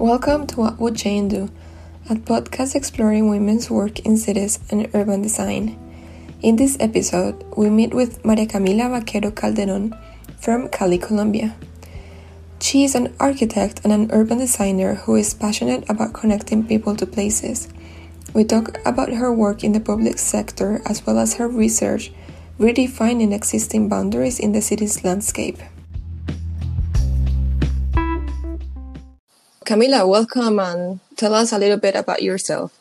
Welcome to What Would Jane Do, a podcast exploring women's work in cities and urban design. In this episode, we meet with Maria Camila Vaquero Calderon from Cali, Colombia. She is an architect and an urban designer who is passionate about connecting people to places. We talk about her work in the public sector as well as her research redefining existing boundaries in the city's landscape. Camila, welcome and tell us a little bit about yourself.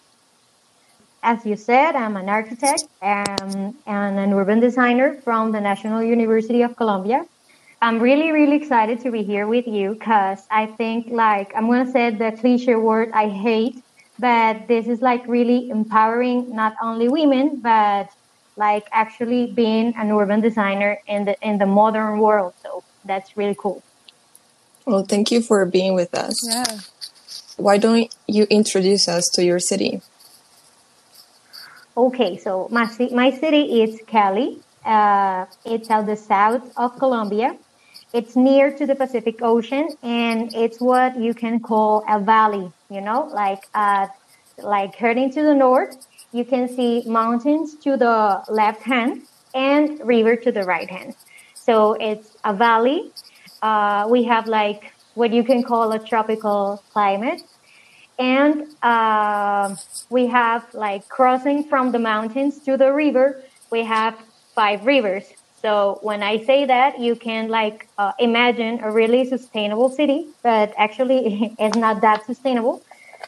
As you said, I'm an architect um, and an urban designer from the National University of Colombia. I'm really, really excited to be here with you because I think, like, I'm going to say the cliche word I hate, but this is like really empowering not only women, but like actually being an urban designer in the in the modern world. So that's really cool. Well, thank you for being with us. Yeah. Why don't you introduce us to your city? Okay, so my, my city is Cali. Uh, it's out the south of Colombia. It's near to the Pacific Ocean, and it's what you can call a valley. You know, like uh, like heading to the north, you can see mountains to the left hand and river to the right hand. So it's a valley uh, we have like what you can call a tropical climate. And uh, we have like crossing from the mountains to the river, we have five rivers. So when I say that, you can like uh, imagine a really sustainable city, but actually it's not that sustainable,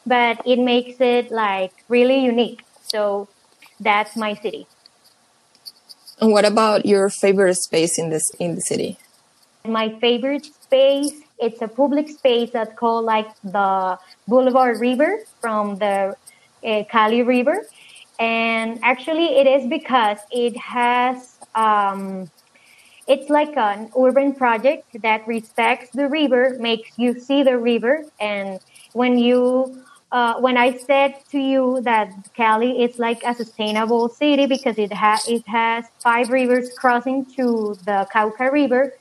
but it makes it like really unique. So that's my city. And what about your favorite space in this in the city? My favorite space, it's a public space that's called like the Boulevard River from the uh, Cali River. And actually it is because it has, um, it's like an urban project that respects the river, makes you see the river. And when you, uh, when I said to you that Cali is like a sustainable city because it has it has five rivers crossing to the Cauca River,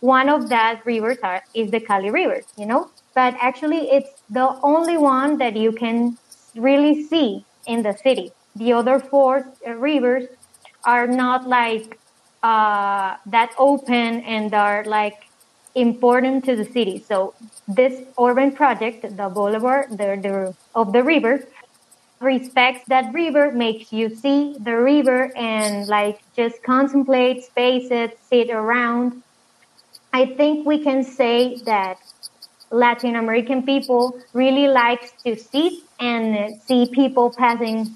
one of that rivers are, is the Cali River, you know, but actually it's the only one that you can really see in the city. The other four uh, rivers are not like uh, that open and are like important to the city. So this urban project, the boulevard the, the, of the river, respects that river, makes you see the river and like just contemplate spaces, sit around I think we can say that Latin American people really likes to sit and see people passing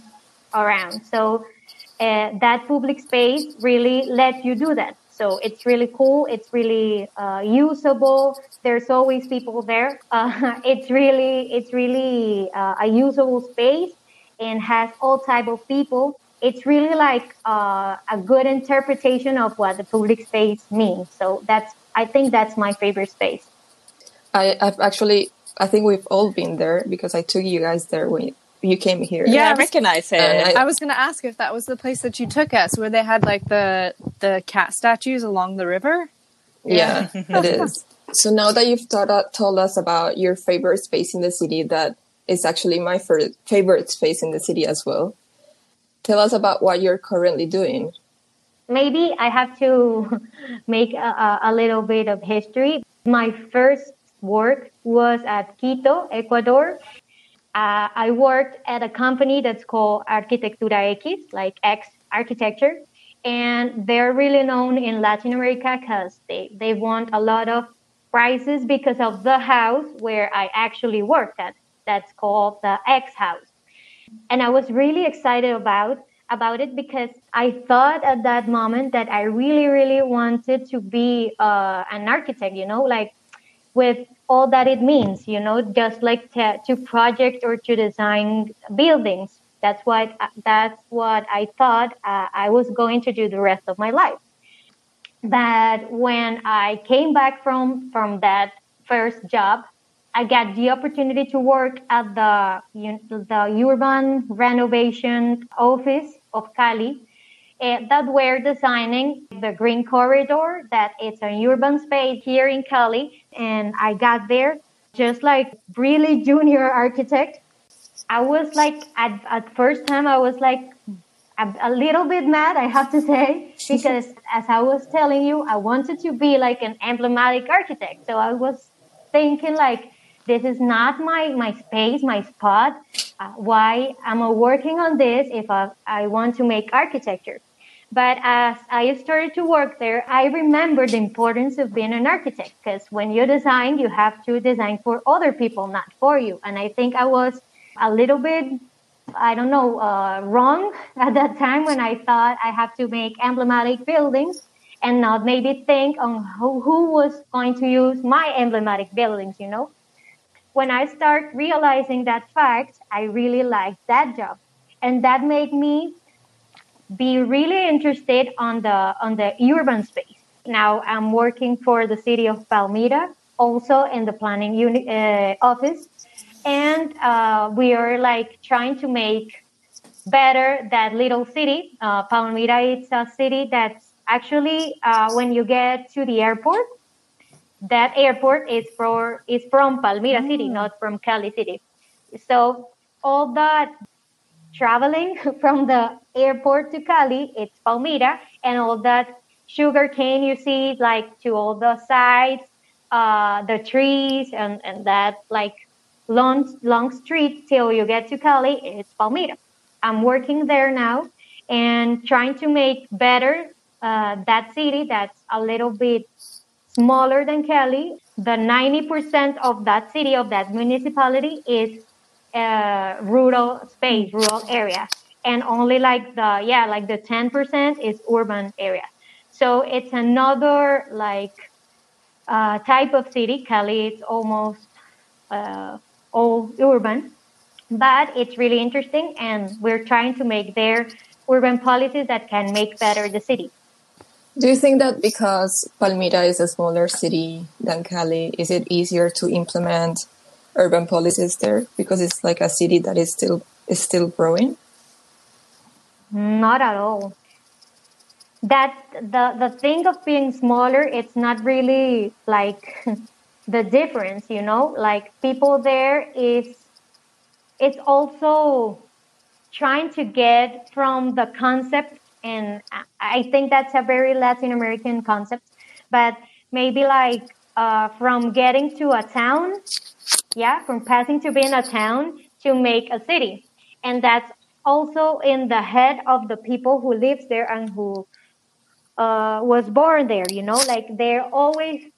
around. So uh, that public space really lets you do that. So it's really cool. It's really uh, usable. There's always people there. Uh, it's really it's really uh, a usable space and has all type of people. It's really like uh, a good interpretation of what the public space means. So that's I think that's my favorite space. I, I've actually, I think we've all been there because I took you guys there when you came here. Yeah, I recognize it. I, I was going to ask if that was the place that you took us, where they had like the the cat statues along the river. Yeah, it is. So now that you've taught, told us about your favorite space in the city, that is actually my favorite space in the city as well. Tell us about what you're currently doing maybe I have to make a, a, little bit of history. My first work was at Quito, Ecuador. Uh, I worked at a company that's called Arquitectura X, like X architecture. And they're really known in Latin America because they, they won a lot of prizes because of the house where I actually worked at. That's called the X House. And I was really excited about about it because I thought at that moment that I really, really wanted to be uh, an architect, you know, like with all that it means, you know, just like to, to project or to design buildings. That's what that's what I thought uh, I was going to do the rest of my life. But when I came back from from that first job, I got the opportunity to work at the the urban renovation office of Cali uh, that we're designing the green corridor that it's an urban space here in Cali and I got there just like really junior architect. I was like at, at first time I was like a, a little bit mad, I have to say, because as I was telling you, I wanted to be like an emblematic architect. So I was thinking like, this is not my, my space, my spot. Uh, why am I working on this if I, I want to make architecture? But as I started to work there, I remember the importance of being an architect because when you design, you have to design for other people, not for you. And I think I was a little bit I don't know, uh, wrong at that time when I thought I have to make emblematic buildings and not maybe think on who, who was going to use my emblematic buildings, you know? When I start realizing that fact, I really liked that job. And that made me be really interested on the, on the urban space. Now I'm working for the city of Palmira, also in the planning unit, uh, office and uh, we are like trying to make better that little city. Uh, Palmira is a city that's actually uh, when you get to the airport, that airport is for is from Palmira mm. City, not from Cali City. So all that traveling from the airport to Cali, it's Palmira, and all that sugar cane you see like to all the sides, uh, the trees, and and that like long, long street till you get to Cali, it's Palmira. I'm working there now and trying to make better uh, that city that's a little bit smaller than Cali. The 90% of that city, of that municipality is uh, rural space, rural area. And only like the, yeah, like the 10% is urban area. So it's another like uh, type of city. Cali, it's almost uh, all urban, but it's really interesting, and we're trying to make their urban policies that can make better the city. Do you think that because Palmira is a smaller city than Cali, is it easier to implement urban policies there because it's like a city that is still is still growing? Not at all. That the the thing of being smaller, it's not really like the difference, you know, like people there is, it's also trying to get from the concept, and I think that's a very Latin American concept, but maybe like uh, from getting to a town, yeah, from passing to being a town to make a city. And that's also in the head of the people who lives there and who uh, was born there, you know, like they're always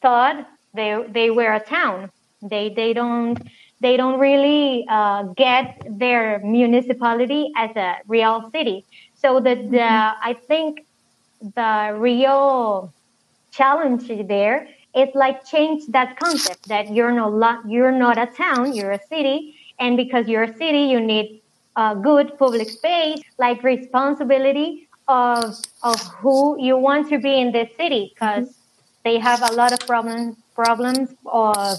thought they they were a town. They they don't they don't really uh, get their municipality as a real city. So the mm-hmm. I think the real challenge there is like change that concept that you're not you're not a town, you're a city, and because you're a city, you need a good public space, like responsibility of of who you want to be in this city, because mm-hmm. they have a lot of problems problems of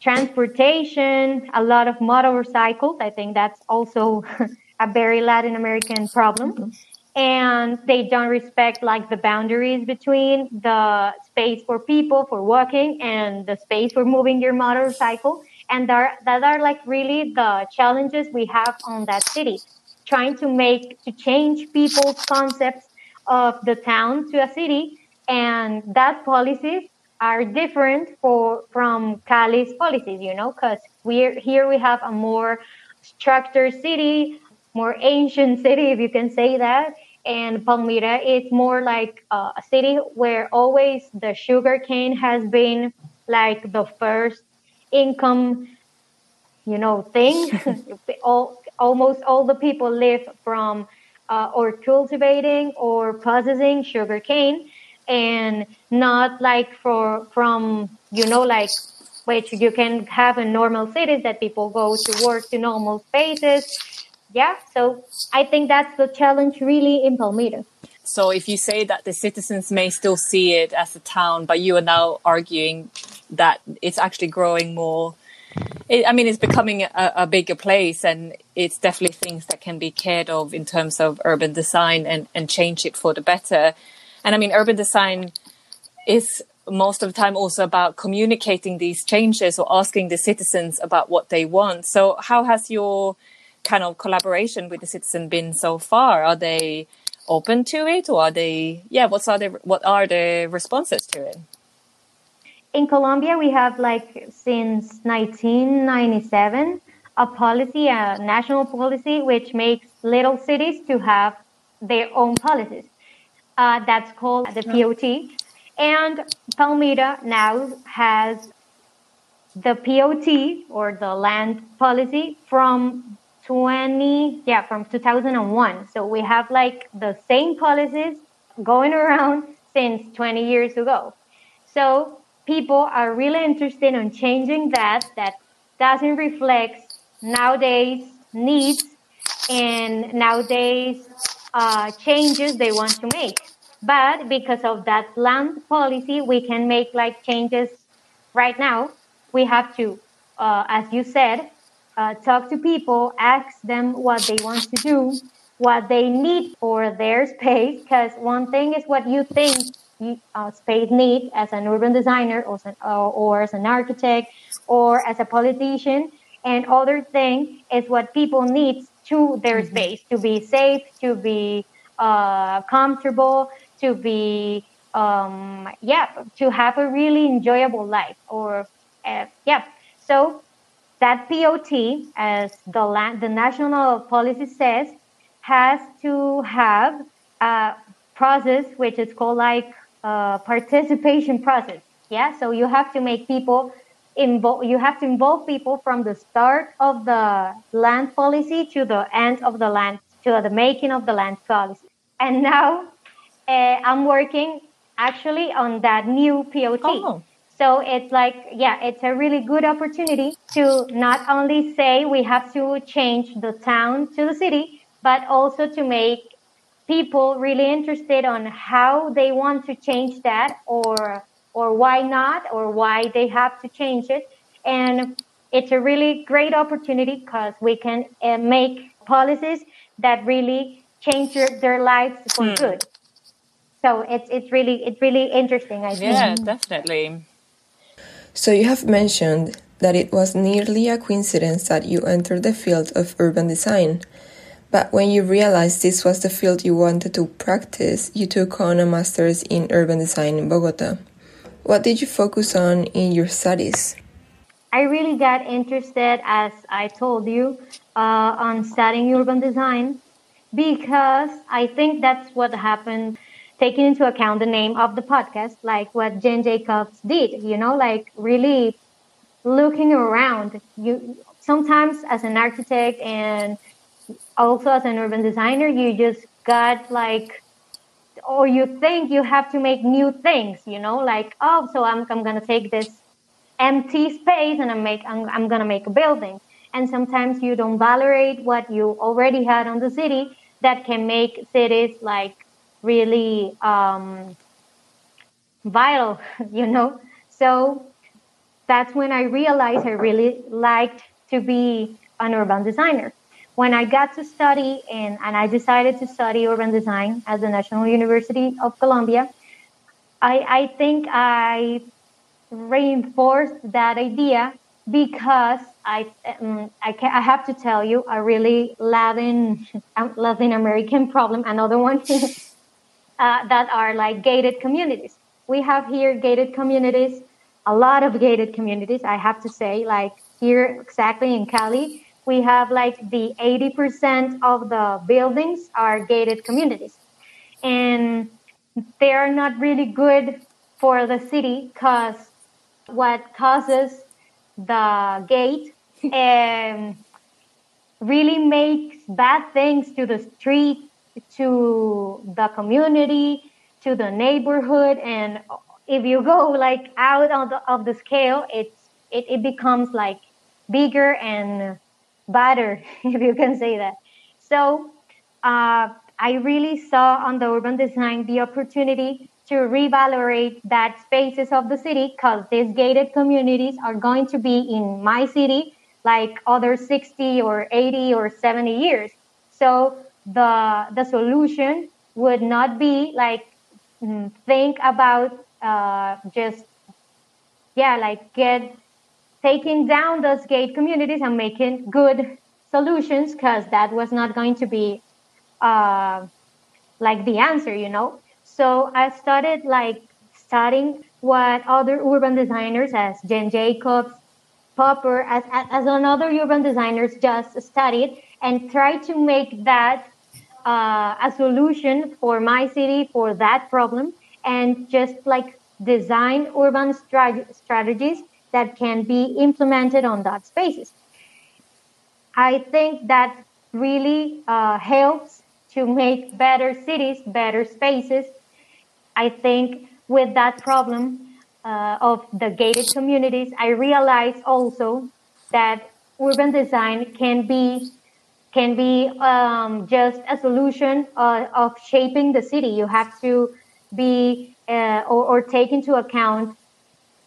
transportation, a lot of motorcycles. I think that's also a very Latin American problem. Mm-hmm. And they don't respect like the boundaries between the space for people for walking and the space for moving your motorcycle. And there, that are like really the challenges we have on that city, trying to make, to change people's concepts of the town to a city. And that policies are different for from Cali's policies, you know, because we're here we have a more structured city, more ancient city, if you can say that. And Palmira is more like uh, a city where always the sugar cane has been like the first income, you know, thing. all, almost all the people live from uh, or cultivating or processing sugar cane and not like for from you know like which you can have in normal cities that people go to work to normal spaces yeah so i think that's the challenge really in palmira so if you say that the citizens may still see it as a town but you are now arguing that it's actually growing more it, I mean, it's becoming a, a, bigger place, and it's definitely things that can be cared of in terms of urban design and, and change it for the better. And I mean, urban design is most of the time also about communicating these changes or asking the citizens about what they want. So, how has your kind of collaboration with the citizen been so far? Are they open to it, or are they? Yeah, what's are the what are the responses to it? In Colombia, we have like since 1997 a policy, a national policy, which makes little cities to have their own policies. Uh, that's called the POT. And Palmira now has the POT or the land policy from 20, yeah, from 2001. So we have like the same policies going around since 20 years ago. So people are really interested in changing that, that doesn't reflect nowadays needs and nowadays uh, changes they want to make. But because of that land policy, we can make like changes right now. We have to, uh, as you said, uh, talk to people, ask them what they want to do, what they need for their space. Because one thing is what you think you, uh, space need as an urban designer or, or as an architect or as a politician. And other thing is what people need to their mm-hmm. space to be safe, to be uh, comfortable, to be um, yeah, to have a really enjoyable life. Or uh, yeah, so that POT, as the land, the national policy says, has to have a process which is called like a participation process. Yeah, so you have to make people involve you have to involve people from the start of the land policy to the end of the land to the making of the land policy and now uh, i'm working actually on that new POT oh. So it's like yeah it's a really good opportunity to not only say we have to change the town to the city but also to make people really interested on how they want to change that or or why not or why they have to change it. And it's a really great opportunity because we can uh, make policies that really change your, their lives for hmm. good. So it's it's really it's really interesting. I think. Yeah, definitely. So you have mentioned that it was nearly a coincidence that you entered the field of urban design. But when you realized this was the field you wanted to practice, you took on a master's in urban design in Bogota. What did you focus on in your studies? I really got interested, as I told you, uh, on studying urban design because I think that's what happened, taking into account the name of the podcast, like what Jane Jacobs did, you know, like really looking around. You sometimes as an architect and also as an urban designer, you just got like or you think you have to make new things, you know, like, oh, so I'm, I'm to take this empty space and I'm, make, I'm, I'm to make a building. And sometimes you don't validate what you already had on the city that can make cities like really um, vital, you know. So that's when I realized I really liked to be an urban designer when I got to study and, and I decided to study urban design at the National University of Colombia, I, I think I reinforced that idea because I, um, I, can, I have to tell you a really Latin, Latin American problem, another one, uh, that are like gated communities. We have here gated communities, a lot of gated communities, I have to say, like here exactly in Cali we have like the 80% of the buildings are gated communities. And they are not really good for the city because what causes the gate um, really makes bad things to the street, to the community, to the neighborhood. And if you go like out of the, of the scale, it's, it, it becomes like bigger and better, if you can say that. So uh, I really saw on the urban design the opportunity to revalorate that spaces of the city because these gated communities are going to be in my city like other 60 or 80 or 70 years. So the the solution would not be like mm, think about uh, just yeah like get taking down those gate communities and making good solutions because that was not going to be uh, like the answer you know? So i started like studying what other urban designers as Jane Jacobs popper as, as another urban designers just studied and try to make that uh, a solution for my city for that problem and just like design urban strat- strategies that can be implemented on that spaces. I think that really uh, helps to make better cities, better spaces. I think with that problem uh, of the gated communities, I realize also that urban design can be can be um, just a solution uh, of shaping the city. You have to be uh, or, or, take into account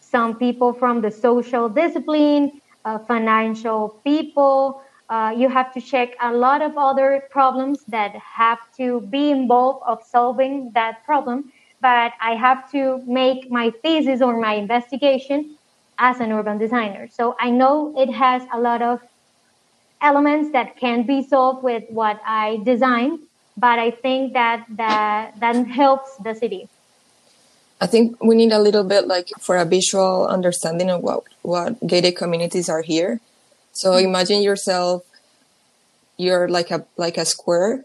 some people from the social discipline, uh, financial people. Uh, you have to check a lot of other problems that have to be involved of solving that problem. But I have to make my thesis or my investigation as an urban designer. So I know it has a lot of elements that can be solved with what I design, but I think that that that helps the city. I think we need a little bit like for a visual understanding of what what gated communities are here. So mm-hmm. imagine yourself you're like a like a square.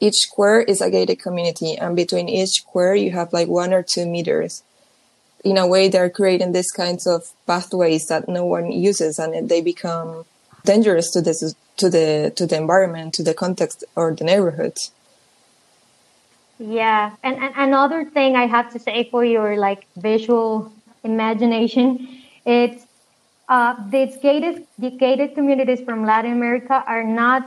Each square is a gated community and between each square you have like one or two meters. In a way they're creating these kinds of pathways that no one uses and they become dangerous to this to the to the environment, to the context or the neighborhood. Yeah, and, and another thing I have to say for your like visual imagination, it's uh, these gated gated communities from Latin America are not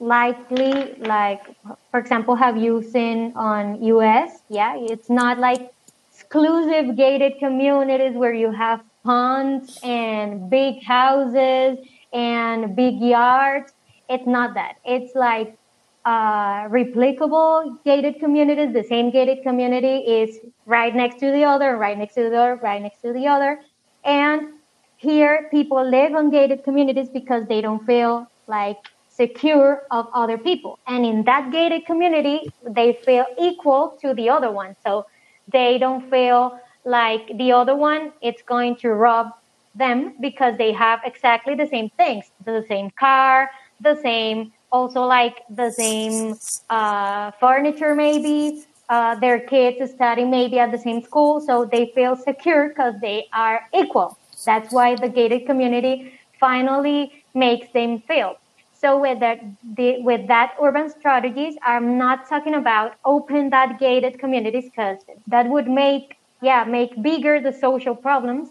likely like, for example, have you seen on U.S. Yeah, it's not like exclusive gated communities where you have ponds and big houses and big yards. It's not that. It's like uh, replicable gated communities. The same gated community is right next to the other, right next to the other, right next to the other. And here, people live on gated communities because they don't feel like secure of other people. And in that gated community, they feel equal to the other one. So they don't feel like the other one, it's going to rob them because they have exactly the same things the same car the same also like the same uh, furniture maybe. Uh, their kids study maybe at the same school so they feel secure because they are equal. That's why the gated community finally makes them feel. So with that the, with that urban strategies i'm not talking about open that gated communities because that would make yeah make bigger the social problems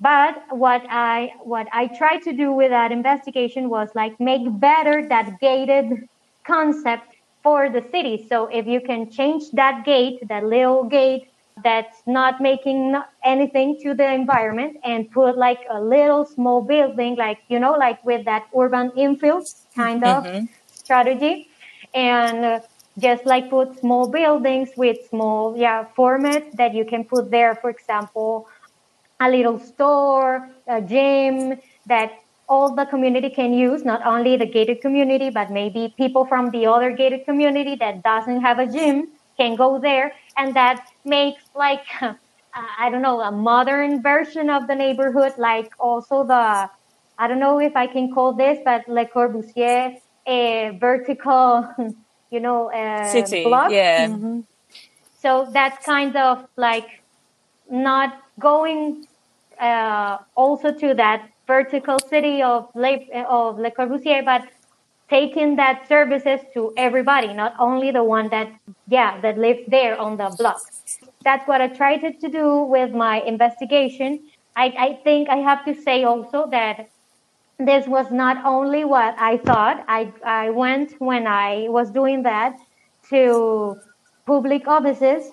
but what I what I tried to do with that investigation was like make better that gated concept for the city. So if you can change that gate, that little gate that's not making anything to the environment and put like a little small building, like, you know, like with that urban infill kind of mm-hmm. strategy. And uh, just like put small buildings with small, yeah, format that you can put there, for example, a little store, a gym that all the community can use, not only the gated community, but maybe people from the other gated community that doesn't have a gym can go there. And that makes like, uh, I don't know, a modern version of the neighborhood, like also the, I don't know if I can call this, but Le Corbusier a vertical, you know, uh, city. Block. Yeah. Mm-hmm. So that's kind of like not going uh, also to that vertical city of Le, of Le Corbusier, but taking that services to everybody, not only the one that, yeah, that lives there on the block. That's what I tried to do with my investigation. I, I think I have to say also that this was not only what I thought. I, I went when I was doing that to public offices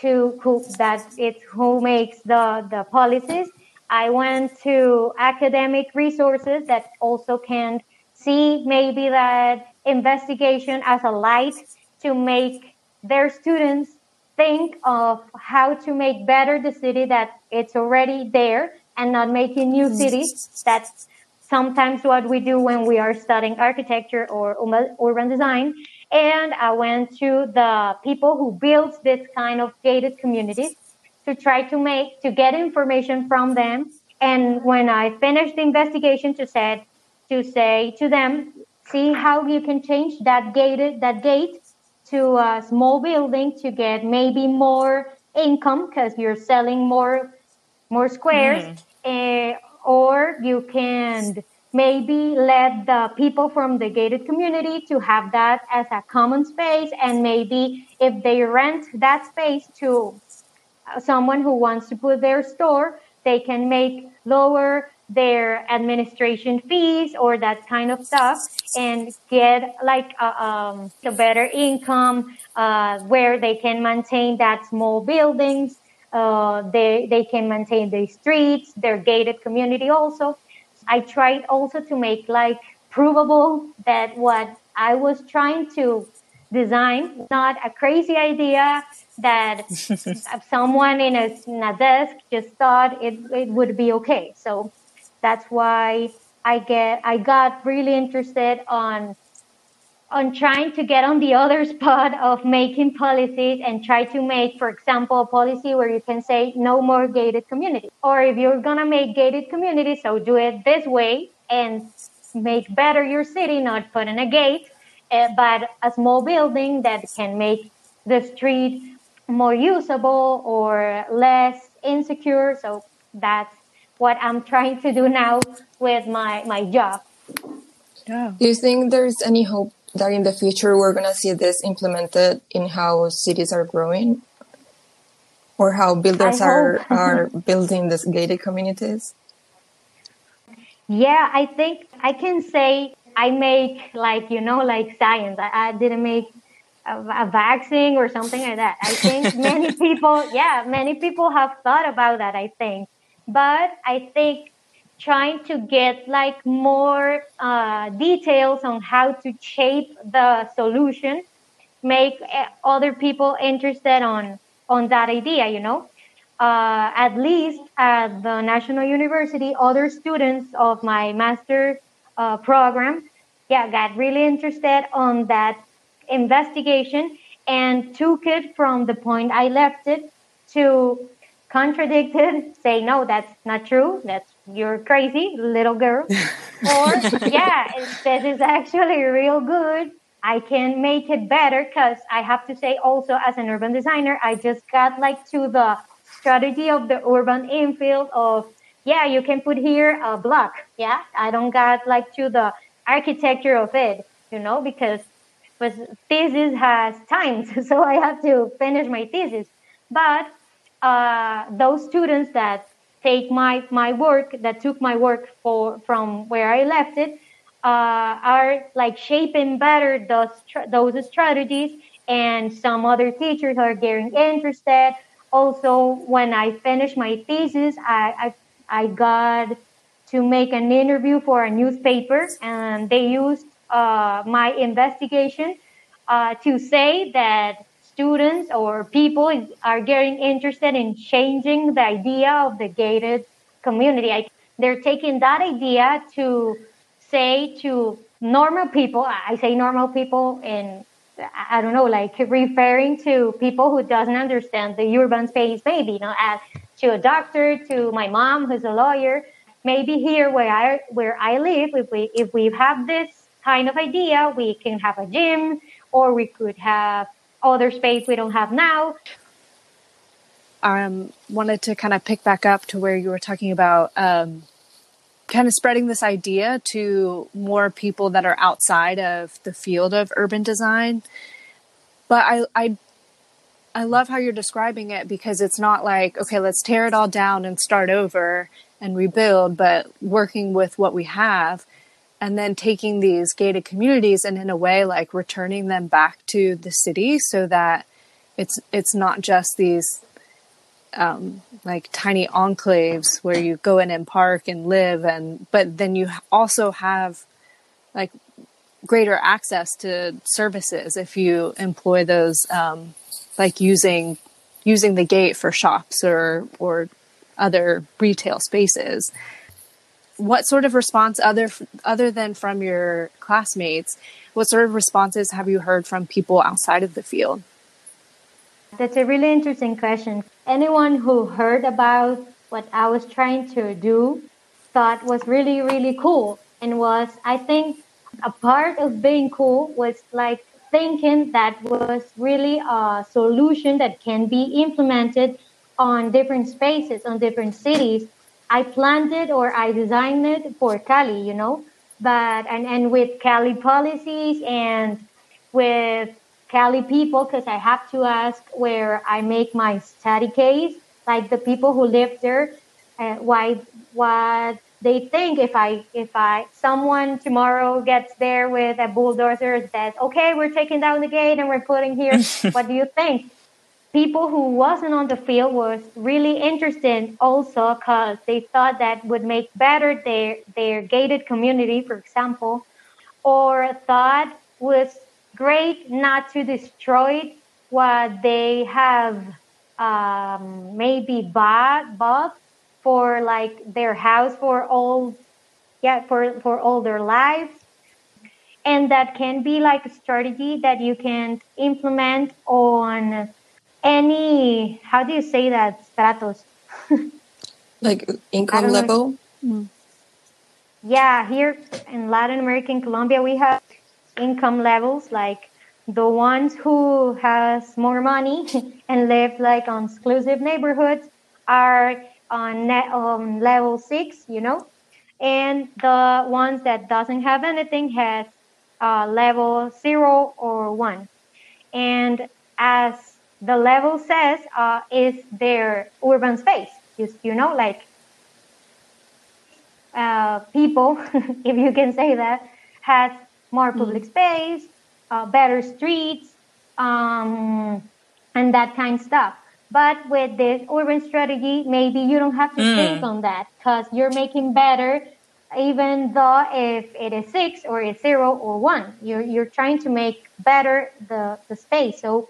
to who that it's who makes the the policies. I went to academic resources that also can see maybe that investigation as a light to make their students think of how to make better the city that it's already there and not making new mm-hmm. cities. That's sometimes what we do when we are studying architecture or urban design. And I went to the people who built this kind of gated communities to try to make, to get information from them. And when I finished the investigation to say, to say to them, see how you can change that gated, that gate to a small building to get maybe more income because you're selling more, more squares. Mm. Uh, or you can maybe let the people from the gated community to have that as a common space and maybe if they rent that space to someone who wants to put their store they can make lower their administration fees or that kind of stuff and get like a, um, a better income uh, where they can maintain that small buildings uh, they, they can maintain the streets their gated community also I tried also to make like provable that what I was trying to design, not a crazy idea that someone in a, in a desk just thought it, it would be okay. So that's why I get, I got really interested on on trying to get on the other spot of making policies and try to make, for example, a policy where you can say no more gated communities. Or if you're going to make gated communities, so do it this way and make better your city, not put in a gate, uh, but a small building that can make the street more usable or less insecure. So that's what I'm trying to do now with my, my job. Yeah. Do you think there's any hope that in the future we're going to see this implemented in how cities are growing or how builders are are building these gated communities? Yeah i think i can say i make like you know like science. I, I didn't make a, a vaccine or something like that. I think many people yeah many people have thought about that i think. But i think trying to get like more uh, details on how to shape the solution make eh, other people interested on on that idea you know? Uh, at least at the national university other students of my master uh, program yeah got really interested on that investigation and took it from the point i left it to contradict it say no that's not true. That's you're crazy little girl. Or yeah this is actually real good i can make it better because i have to say also as an urban designer i just got like to the strategy of the urban infill of yeah you can put here a block yeah? I don't got like to the architecture of it you know because but thesis has times so i have to finish my thesis. But uh, those students that take my my work that took my work for from where I left it uh, are like shaping better those those strategies, and some other teachers are getting interested. Also, when I finished my thesis, I I, I got to make an interview for a newspaper, and they used uh, my investigation uh, to say that students or people are getting interested in changing the idea of the gated community. I, they're taking that idea to say to normal people, I say normal people in, I don't know, like referring to people who doesn't understand the urban space, maybe, you know, as to a doctor, to my mom who's a lawyer. Maybe here where I, where I live, if we, if we have this kind of idea, we can have a gym or we could have other space we don't have now. Um, wanted to kind of pick back up to where you were talking about um, kind of spreading this idea to more people that are outside of the field of urban design. But I, I, I love how you're describing it because it's not like okay, let's tear it all down and start over and rebuild, but working with what we have and then taking these gated communities and in a way like returning them back to the city so that it's it's not just these um, like tiny enclaves where you go in and park and live and but then you also have like greater access to services if you employ those um, like using using the gate for shops or or other retail spaces. What sort of response other other than from your classmates? What sort of responses have you heard from people outside of the field? That's a really interesting question. Anyone who heard about what I was trying to do thought was really, really cool and was, I think, a part of being cool was like thinking that was really a solution that can be implemented on different spaces, on different cities. I planned it or I designed it for Cali, you know, but, and, and with Cali policies and with Cali people, because I have to ask where I make my study case, like the people who live there, uh, why, what they think if I if I someone tomorrow gets there with a bulldozer says, okay, we're taking down the gate and we're putting here. what do you think? People who wasn't on the field was really interested also because they thought that would make better their their gated community, for example, or thought was great not to destroy what they have um, maybe bought bought for like their house for all yeah for for all their lives. And that can be like a strategy that you can implement on any how do you say that? Stratos. Like income level? Mm. yeah here in latin america in colombia we have income levels like the ones who has more money and live like on exclusive neighborhoods are on net, um, level six, you know, and the ones that doesn't have anything has uh, level zero or one. And as the level says, uh, is their urban space. Just, you know, like uh, people, if you can say that, has more mm-hmm. public mm. space, uh, better streets, um, and that kind of stuff. But with this urban strategy, maybe you don't have to mm. think on that because you're making better, even though if it is six or it's zero or one, you're, you're trying to make better the, the space. So,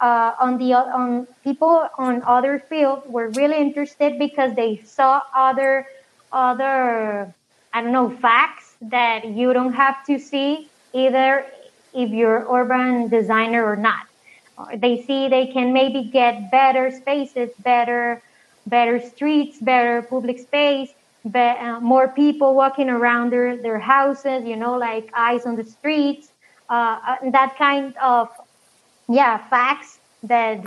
uh, on the, on people on other fields were really interested because they saw other, other, I don't know, facts that you don't have to see either if you're urban designer or not. They see they can maybe get better spaces, better, better streets, better public space, be, uh, more people walking around their, their houses, you know, like eyes on the streets, uh, uh, that kind of, yeah, facts that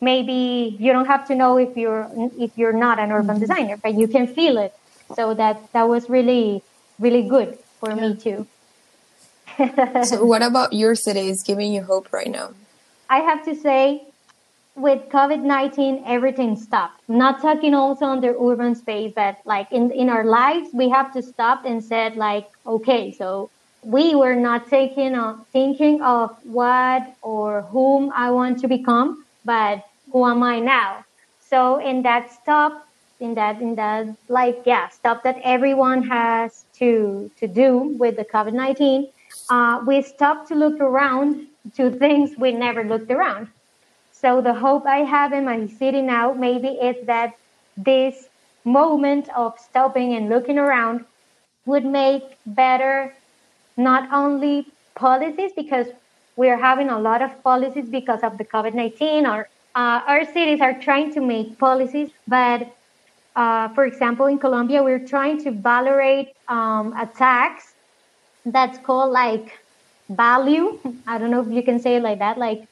maybe you don't have to know if you're if you're not an urban mm-hmm. designer, but you can feel it. So that that was really really good for me too. so what about your city is giving you hope right now? I have to say, with COVID 19, everything stopped. Not talking also on the urban space, but like in, in our lives, we have to stop and said, like, okay, so we were not taking uh, thinking of what or whom I want to become, but who am I now? So in that stop, in that in that like yeah, stop that everyone has to to do with the COVID nineteen, uh, we stopped to look around to things we never looked around. So the hope I have in my city now maybe is that this moment of stopping and looking around would make better not only policies because we're having a lot of policies because of the COVID-19 or uh, our cities are trying to make policies, but uh, for example, in Colombia, we're trying to valorate um, a tax that's called like value. I don't know if you can say it like that. Like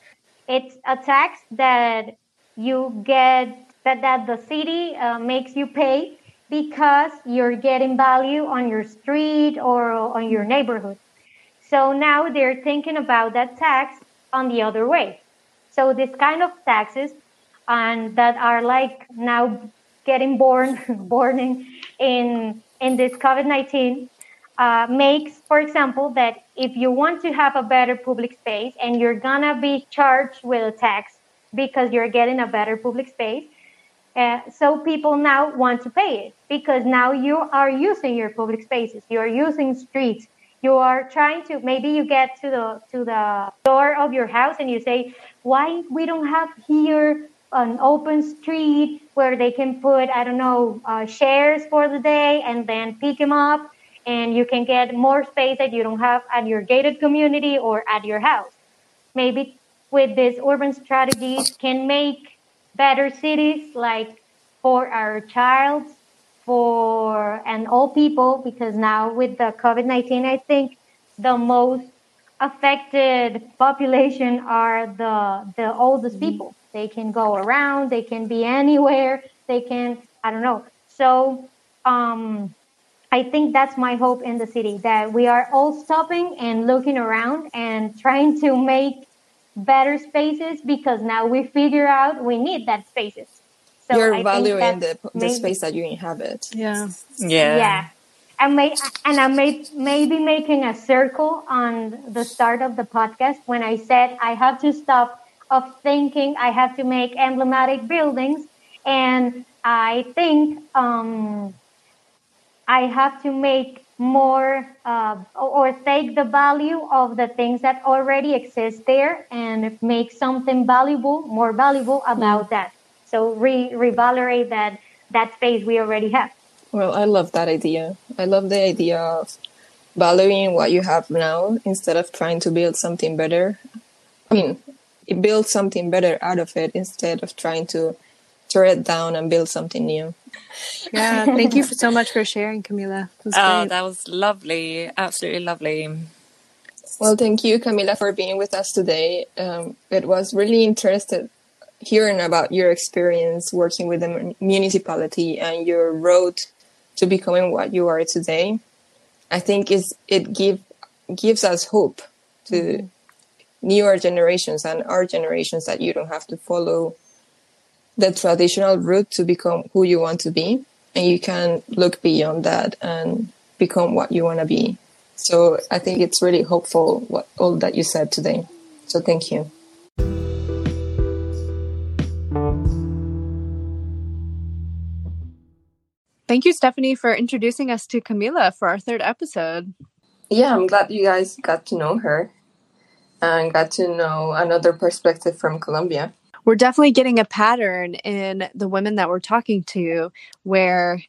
it's a tax that you get that, that the city uh, makes you pay because you're getting value on your street or on your neighborhood. So now they're thinking about that tax on the other way. So this kind of taxes and that are like now getting born born in in, in this COVID-19 uh, makes, for example, that if you want to have a better public space and you're gonna be charged with a tax because you're getting a better public space, uh, so people now want to pay it because now you are using your public spaces, you are using streets, you are trying to maybe you get to the to the door of your house and you say, why we don't have here an open street where they can put I don't know uh, shares for the day and then pick them up, and you can get more space that you don't have at your gated community or at your house. Maybe with these urban strategies can make better cities like for our child for and all people because now with the covid-19 i think the most affected population are the the oldest mm-hmm. people they can go around they can be anywhere they can i don't know so um i think that's my hope in the city that we are all stopping and looking around and trying to make better spaces because now we figure out we need that spaces so You're I valuing the, the space that you inhabit. Yeah. Yeah. Yeah. And, may, and I may maybe making a circle on the start of the podcast when I said I have to stop of thinking I have to make emblematic buildings. And I think um, I have to make more uh, or take the value of the things that already exist there and make something valuable, more valuable about mm. that. So re revalorate that that space we already have. Well, I love that idea. I love the idea of valuing what you have now instead of trying to build something better. I mean, build something better out of it instead of trying to tear it down and build something new. Yeah, thank you so much for sharing, Camila. Oh, that was lovely. Absolutely lovely. Well, thank you, Camila, for being with us today. Um, it was really interesting hearing about your experience working with the municipality and your road to becoming what you are today, I think is it give gives us hope to mm-hmm. newer generations and our generations that you don't have to follow the traditional route to become who you want to be and you can look beyond that and become what you want to be. So I think it's really hopeful what all that you said today. So thank you. Thank you, Stephanie, for introducing us to Camila for our third episode. Yeah, I'm glad you guys got to know her and got to know another perspective from Colombia. We're definitely getting a pattern in the women that we're talking to where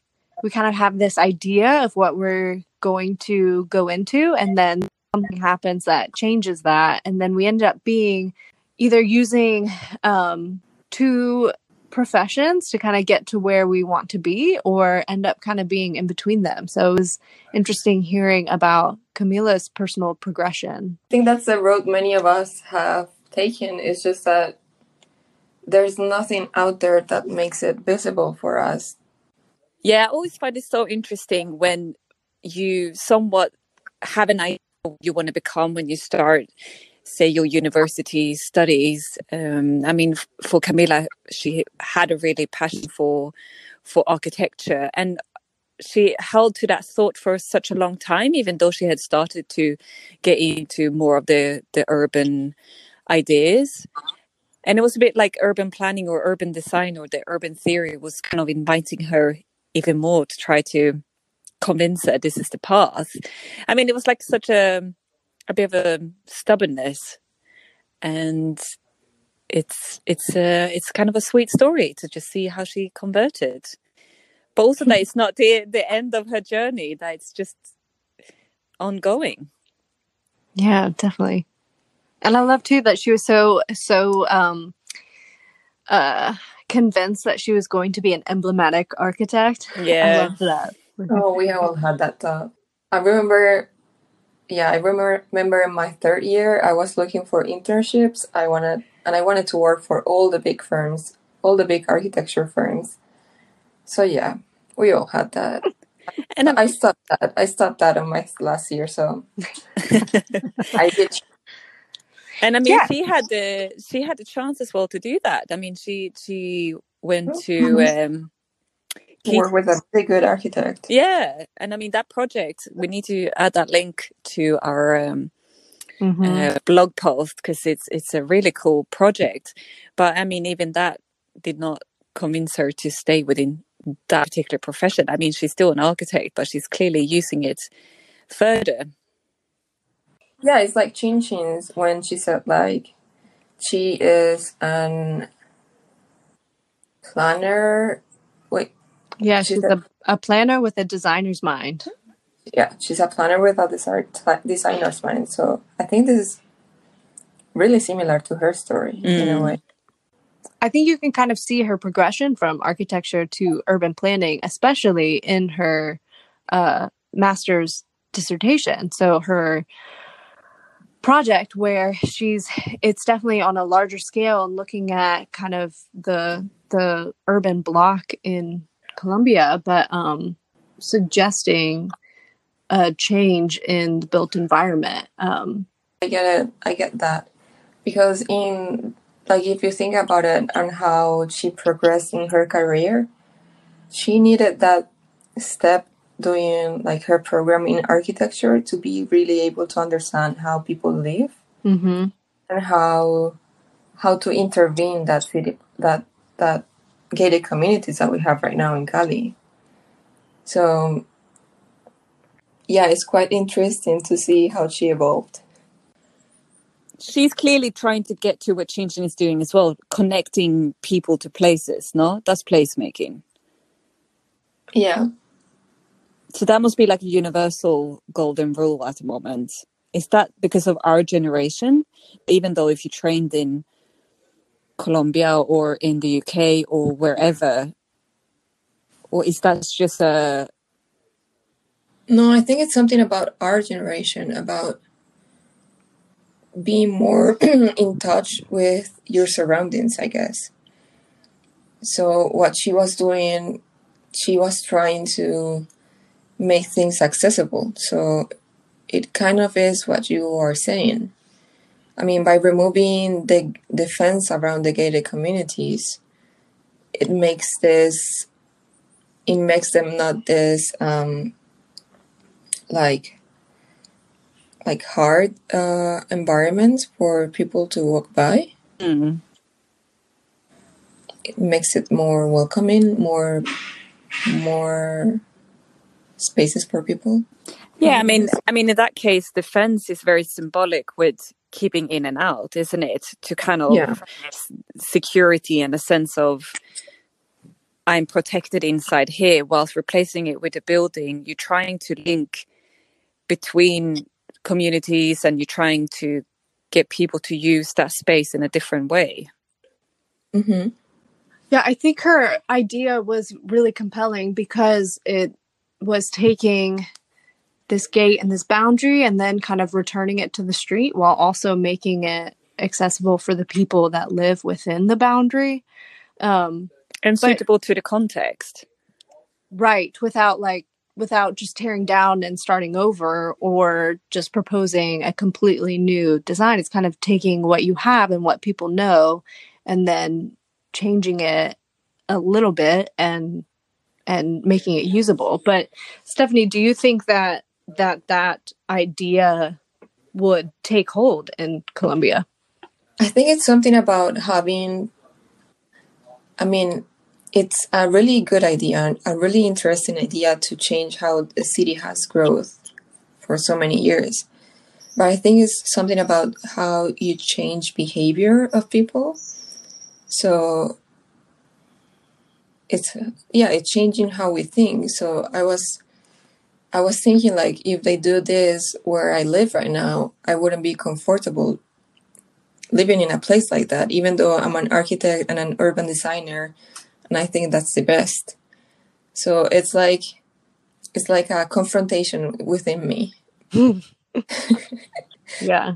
we kind of have this idea of what we're going to go into, and then something happens that changes that. And then we end up being either using um, two professions to kind of get to where we want to be or end up kind of being in between them. So it was interesting hearing about Camila's personal progression. I think that's the road many of us have taken. It's just that there's nothing out there that makes it visible for us. Yeah, I always find it so interesting when you somewhat have an idea you want to become when you start say your university studies um, i mean for camila she had a really passion for for architecture and she held to that thought for such a long time even though she had started to get into more of the the urban ideas and it was a bit like urban planning or urban design or the urban theory was kind of inviting her even more to try to convince her this is the path i mean it was like such a a bit of a stubbornness, and it's it's a it's kind of a sweet story to just see how she converted. But also that it's not the the end of her journey; that it's just ongoing. Yeah, definitely. And I love too that she was so so um uh convinced that she was going to be an emblematic architect. Yeah. I love that. Oh, we all had that thought. I remember yeah, I remember remember in my third year I was looking for internships. I wanted and I wanted to work for all the big firms, all the big architecture firms. So yeah, we all had that. And I stopped that. I stopped that on my last year, so I did. And I mean, yeah. she had the she had the chance as well to do that. I mean, she she went oh, to um, work with a really good architect. Yeah, and I mean that project. We need to add that link to our um, mm-hmm. uh, blog post because it's it's a really cool project. But I mean, even that did not convince her to stay within that particular profession. I mean, she's still an architect, but she's clearly using it further. Yeah, it's like Chin Chin's when she said like she is an planner. Wait, Yeah, She's she's a- a, a planner with a designer's mind. yeah, she's a planner with a desi- designer's mind. So I think this is really similar to her story in a Mm. way. I think you can kind of see her progression from architecture to urban planning, especially in her uh, master's dissertation. So her project where she's it's definitely on a larger scale and looking at kind of the the urban block in Colombia, but um, suggesting a change in the built environment. Um, I get it. I get that because in like if you think about it and how she progressed in her career, she needed that step doing like her program in architecture to be really able to understand how people live mhm. and how how to intervene that city that that gated communities that we have right now in Cali. So yeah, it's quite interesting to see how she evolved. She's clearly trying to get to what Chinchin is doing as well, connecting people to places, no? That's placemaking. Yeah. So that must be like a universal golden rule at the moment. Is that because of our generation? Even though if you trained in Colombia or in the UK or wherever, or is that just a No, I think it's something about our generation, about being more in touch with your surroundings, I guess. So, what she was doing, she was trying to make things accessible. So, it kind of is what you are saying. I mean, by removing the, the fence around the gated communities, it makes this, it makes them not this, um, like like hard uh, environments for people to walk by. Mm. It makes it more welcoming, more more spaces for people. Yeah, I mean, I mean, in that case, the fence is very symbolic with keeping in and out, isn't it? To kind of Yeah. security and a sense of I'm protected inside here, whilst replacing it with a building. You're trying to link between communities, and you're trying to get people to use that space in a different way. hmm Yeah, I think her idea was really compelling because it was taking this gate and this boundary and then kind of returning it to the street while also making it accessible for the people that live within the boundary. Um, And But- suitable to the context. right, without like without just tearing down and starting over or just proposing a completely new design. It's kind of taking what you have and what people know and then changing it a little bit and and making it usable. But Stephanie, do you think that that that idea would take hold in Colombia? I think it's something about having. I mean, it's a really good idea, a really interesting idea to change how the city has growth for so many years. But I think it's something about how you change behavior of people. So it's yeah, it's changing how we think. So I was I was thinking like if they do this where I live right now, I wouldn't be comfortable living in a place like that, even though I'm an architect and an urban designer, and I think that's the best. So it's like it's like a confrontation within me. Yeah.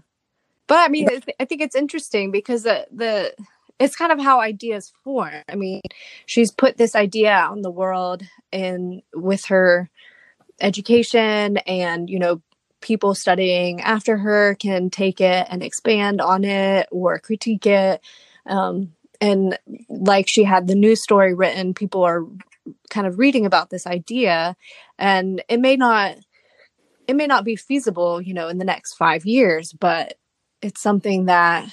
But I mean, I think it's interesting because the, the it's kind of how ideas form. I mean, she's put this idea in the world and with her education and, you know, people studying after her can take it and expand on it or critique it. Um, and like she had the news story written, people are kind of reading about this idea and it may not it may not be feasible, you know, in the next five years, but it's something that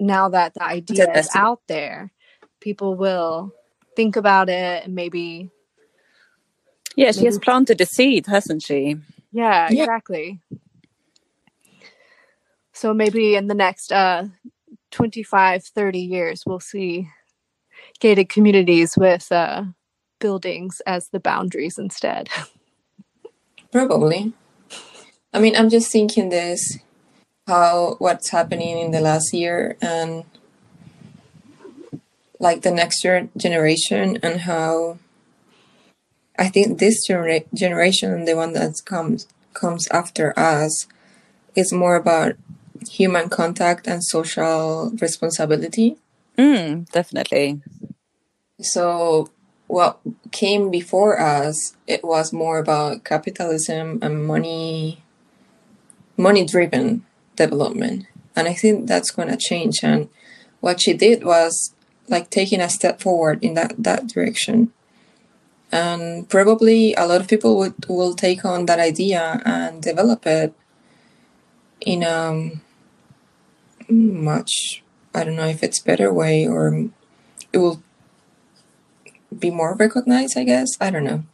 now that the idea is out there, people will think about it and maybe, Yeah, she has planted a seed, hasn't she? yeah, Yeah. exactly. So maybe in the next uh, 25, 30 years, we'll see. gated communities with uh, buildings as the boundaries instead. Probably. I mean, I'm just thinking this how what's happening in the last year and like the next generation and how I think this genera- generation, and the one that comes comes after us, is more about human contact and social responsibility. Mm, definitely. So what came before us, it was more about capitalism and money, money driven development. And I think that's going to change. And what she did was like taking a step forward in that, that direction. And probably a lot of people would, will take on that idea and develop it in a much, I don't know if it's better way or it will be more recognized, I guess. I don't know.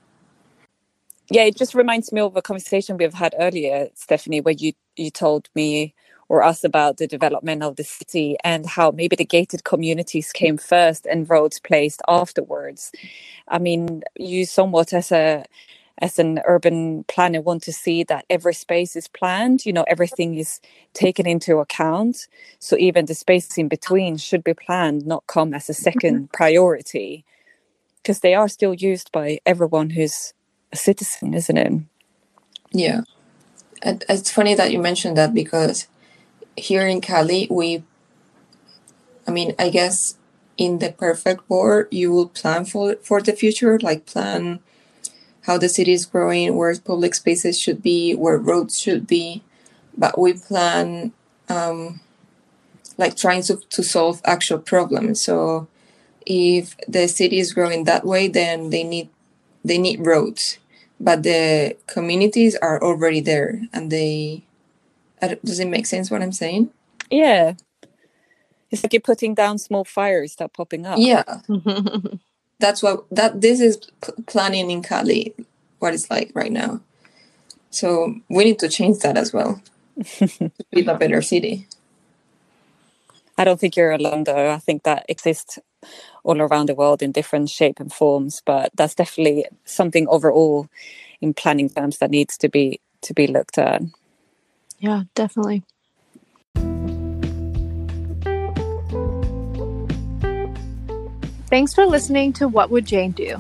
Yeah, it just reminds me of a conversation we've had earlier, Stephanie, where you, you told me or us about the development of the city and how maybe the gated communities came first and roads placed afterwards. I mean, you somewhat as a as an urban planner want to see that every space is planned you know everything is taken into account. So even the spaces in between should be planned not come as a mm-hmm. 2nd priority. Because they are still used by everyone who's a citizen isn't it Yeah. And it's funny that you mentioned that because here in Cali, we, I mean, I guess in the perfect world, you will plan for for the future, like plan how the city is growing, where public spaces should be, where roads should be, but we plan um, like trying to, to solve actual problems. So if the city is growing that way, then they need they need roads, but the communities are already there, and they does it make sense what I'm saying? yeah it's like you're putting down small fires that popping up Yeah, that's what that this is p- planning in Cali, what it's like right now. So we need to change that as well to be a better city. I don't think you're alone though. I think that exists all around the world in different shape and forms, but that's definitely something overall in planning terms that needs to be to be looked at. yeah, definitely. Thanks for listening to What Would Jane Do?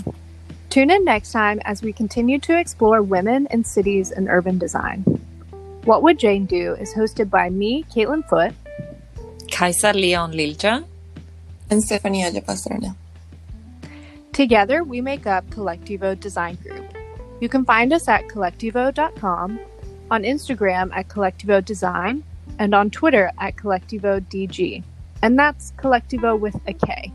Tune in next time as we continue to explore women in cities and urban design. What Would Jane Do is hosted by me, Caitlin Foote, Kaisa Leon Lilja. And Aya Pastrana. Together, we make up Kollectivo Design Group. You can find us at kollectivo.com, on Instagram at Kollectivo Design, and on Twitter at Kollectivo DG. And that's Kollectivo with a K.